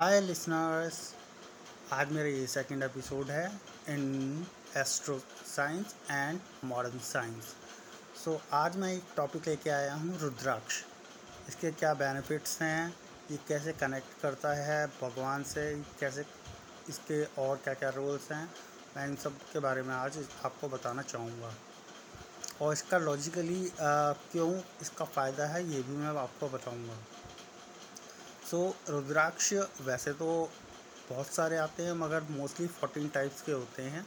हाय listeners आज मेरा ये सेकंड एपिसोड है in astro science and modern science so आज मैं एक टॉपिक लेके आया हूँ, रुद्राक्ष। इसके क्या बेनिफिट्स हैं? ये कैसे कनेक्ट करता है भगवान से? कैसे इसके और क्या क्या रोल्स हैं? मैं इन सब के बारे में आज आपको बताना चाहूँगा। और इसका लॉजिकली क्यों इसका फ़ायदा है, ये भी मैं आपको बताऊँगा। सो so, रुद्राक्ष वैसे तो बहुत सारे आते हैं मगर मोस्टली फोर्टीन टाइप्स के होते हैं।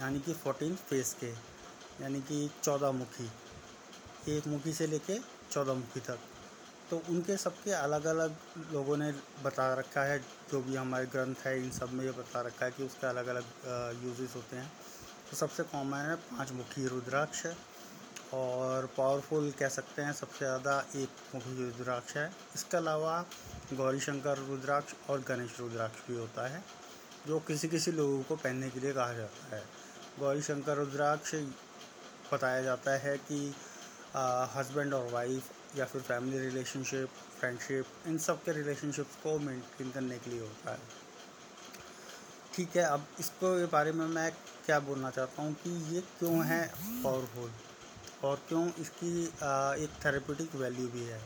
यानी कि फोर्टीन फेस के यानी कि चौदह मुखी। एक मुखी से लेके चौदह मुखी तक। तो उनके सबके अलग अलग लोगों ने बता रखा है जो भी हमारे ग्रंथ है इन सब में ये बता रखा है कि उसके अलग अलग यूजेस होते हैं। तो सबसे कॉमन है पाँच मुखी रुद्राक्ष और पावरफुल कह सकते हैं, सबसे ज़्यादा एक मुखी रुद्राक्ष है। इसके अलावा गौरी शंकर रुद्राक्ष और गणेश रुद्राक्ष भी होता है, जो किसी किसी लोगों को पहनने के लिए कहा जाता है। गौरी शंकर रुद्राक्ष बताया जाता है कि हस्बैंड और वाइफ या फिर फैमिली रिलेशनशिप फ्रेंडशिप इन सब के रिलेशनशिप्स को मेंटेन करने के लिए होता है। ठीक है, अब इसको के बारे में मैं क्या बोलना चाहता हूँ कि ये क्यों है पावरफुल और क्यों इसकी एक थेरेपेटिक वैल्यू भी है।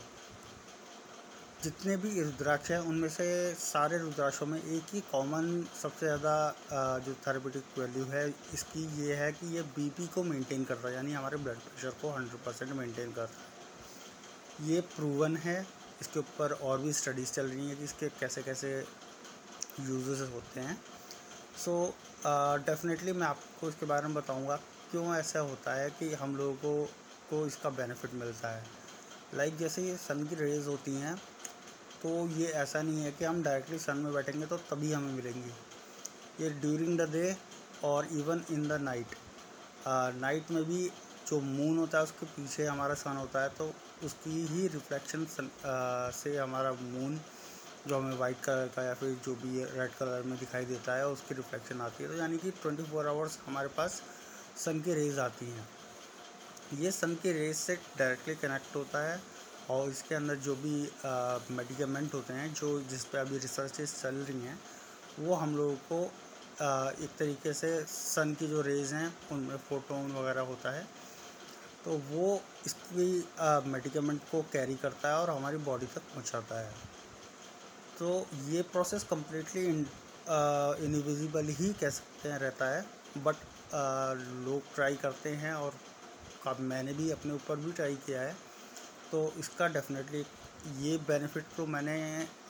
जितने भी रुद्राक्ष हैं उनमें से सारे रुद्राक्षों में एक ही कॉमन सबसे ज़्यादा जो थेरेपेटिक वैल्यू है इसकी ये है कि ये बीपी को मेंटेन करता है यानी हमारे ब्लड प्रेशर को 100 परसेंट मेनटेन करता है। ये प्रूवन है इसके ऊपर और भी स्टडीज़ चल रही हैं कि इसके कैसे कैसे यूजेस होते हैं। सो so, डेफिनेटली uh, मैं आपको इसके बारे में बताऊँगा। क्यों ऐसा होता है कि हम लोगों को को इसका बेनिफिट मिलता है? लाइक like जैसे ये सन की रेज होती हैं तो ये ऐसा नहीं है कि हम डायरेक्टली सन में बैठेंगे तो तभी हमें मिलेंगी। ये ड्यूरिंग द डे और even in the night night में भी जो मून होता है, उसके पीछे हमारा सन होता है तो उसकी ही रिफ्लेक्शन से हमारा मून जो हमें वाइट कलर का या फिर जो भी रेड कलर में दिखाई देता है, उसकी रिफ्लेक्शन आती है। तो यानी कि ट्वेंटी फोर आवर्स हमारे पास सन की रेज आती हैं। ये सन की रेज से डायरेक्टली कनेक्ट होता है और इसके अंदर जो भी मेडिकमेंट होते हैं जो जिस पर अभी रिसर्चेस चल रही हैं वो हम लोगों को आ, एक तरीके से सन की जो रेज हैं उनमें फोटोन वगैरह होता है तो वो इसकी मेडिकमेंट को कैरी करता है और हमारी बॉडी तक पहुंचाता है। तो ये प्रोसेस कम्प्लीटली इनविजिबल ही कह सकते हैं रहता है बट लोग ट्राई करते हैं और कब मैंने भी अपने ऊपर भी ट्राई किया है। तो इसका डेफिनेटली ये बेनिफिट तो मैंने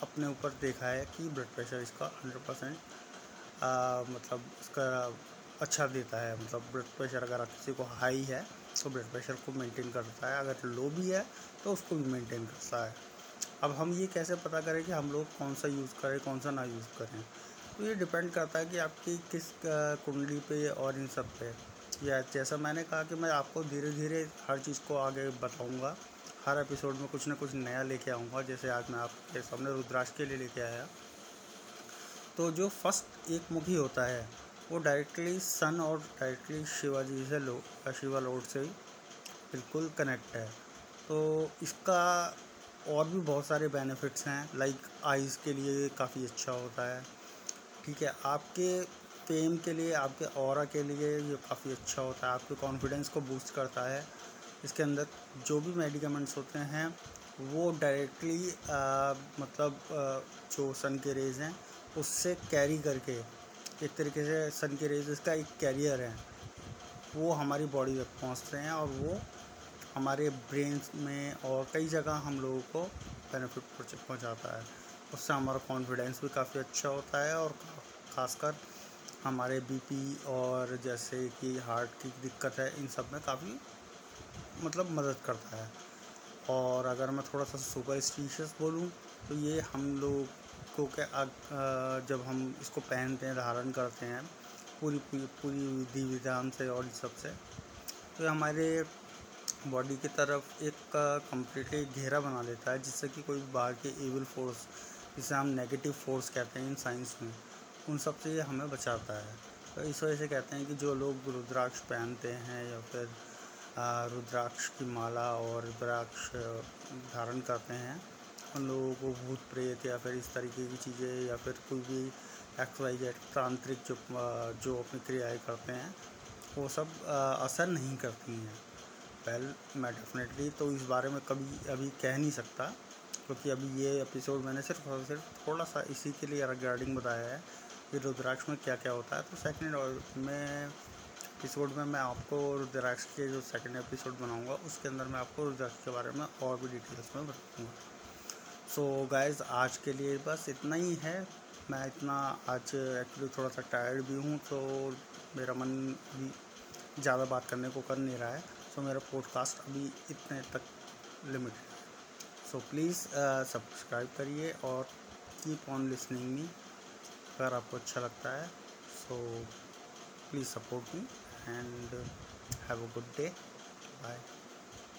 अपने ऊपर देखा है कि ब्लड प्रेशर इसका हंड्रेड परसेंट मतलब इसका अच्छा देता है। मतलब ब्लड प्रेशर अगर किसी को हाई है तो ब्लड प्रेशर को मेंटेन करता है। अगर लो भी है तो उसको भी मेंटेन करता है। अब हम ये कैसे पता करें कि हम लोग कौन सा यूज़ करें, कौन सा ना यूज़ करें? तो ये डिपेंड करता है कि आपकी किस कुंडली पे और इन सब पे। या जैसा मैंने कहा कि मैं आपको धीरे धीरे हर चीज़ को आगे बताऊँगा। हर एपिसोड में कुछ ना कुछ नया लेके आऊँगा, जैसे आज मैं आपके सामने रुद्राक्ष के लिए लेके आया। तो जो फ़र्स्ट एक मुखी होता है, वो डायरेक्टली सन और डायरेक्टली शिवाजी से लो शिवा लोड से बिल्कुल कनेक्ट है। तो इसका और भी बहुत सारे बेनिफिट्स हैं लाइक आइज़ के लिए काफ़ी अच्छा होता है। ठीक है आपके फेम के लिए आपके और के लिए ये काफ़ी अच्छा होता है। आपके कॉन्फिडेंस को बूस्ट करता है। इसके अंदर जो भी मेडिकमेंट्स होते हैं वो डायरेक्टली मतलब आ, जो सन के रेज हैं उससे कैरी करके एक तरीके से सन के रेज इसका एक कैरियर है। वो हमारी बॉडी तक पहुँचते हैं और वो हमारे ब्रेन में और कई जगह हम लोगों को बेनिफिट पहुँचाता है। उससे हमारा कॉन्फिडेंस भी काफ़ी अच्छा होता है और ख़ासकर हमारे बीपी और जैसे कि हार्ट की दिक्कत है, इन सब में काफ़ी मतलब मदद करता है। और अगर मैं थोड़ा सा सुपर स्टीशियस बोलूँ तो ये हम लोग को के क्या जब हम इसको पहनते हैं, धारण करते हैं, पूरी पूरी पूरी विधि विधान से और सबसे तो हमारे बॉडी की तरफ़ एक कम्प्लीटली घेरा बना लेता है, जिससे कि कोई बाहर के एविल फोर्स जिसे हम नेगेटिव फोर्स कहते हैं इन साइंस में। उन सबसे ये हमें बचाता है। तो इस वजह से कहते हैं कि जो लोग रुद्राक्ष पहनते हैं या फिर रुद्राक्ष की माला और रुद्राक्ष धारण करते हैं, उन लोगों को भूत प्रेत या फिर इस तरीके की चीज़ें या फिर कोई भी एक्स वाई जेड तांत्रिक जो जो अपनी क्रियाएँ करते हैं, वो सब असर नहीं करती हैं। वेल मैं डेफिनेटली तो इस बारे में कभी अभी कह नहीं सकता। क्योंकि अभी ये एपिसोड मैंने सिर्फ़ और सिर्फ़ थोड़ा सा इसी के लिए रिगार्डिंग बताया है कि रुद्राक्ष में क्या क्या होता है। तो सेकेंड में एपिसोड में मैं आपको रुद्राक्ष के जो सेकंड एपिसोड बनाऊँगा उसके अंदर मैं आपको रुद्राक्ष के बारे में और भी डिटेल्स में बताऊँगा। सो so, गाइज़ आज के लिए बस इतना ही है। मैं इतना आज एक्चुअली थोड़ा सा टायर्ड भी हूँ तो मेरा मन भी ज़्यादा बात करने को कर नहीं रहा है। सो so, मेरा पॉडकास्ट अभी इतने तक लिमिटेड सो प्लीज़ सब्सक्राइब करिए और कीप ऑन लिसनिंग मी अगर आपको अच्छा लगता है। So please support me and have a good day bye.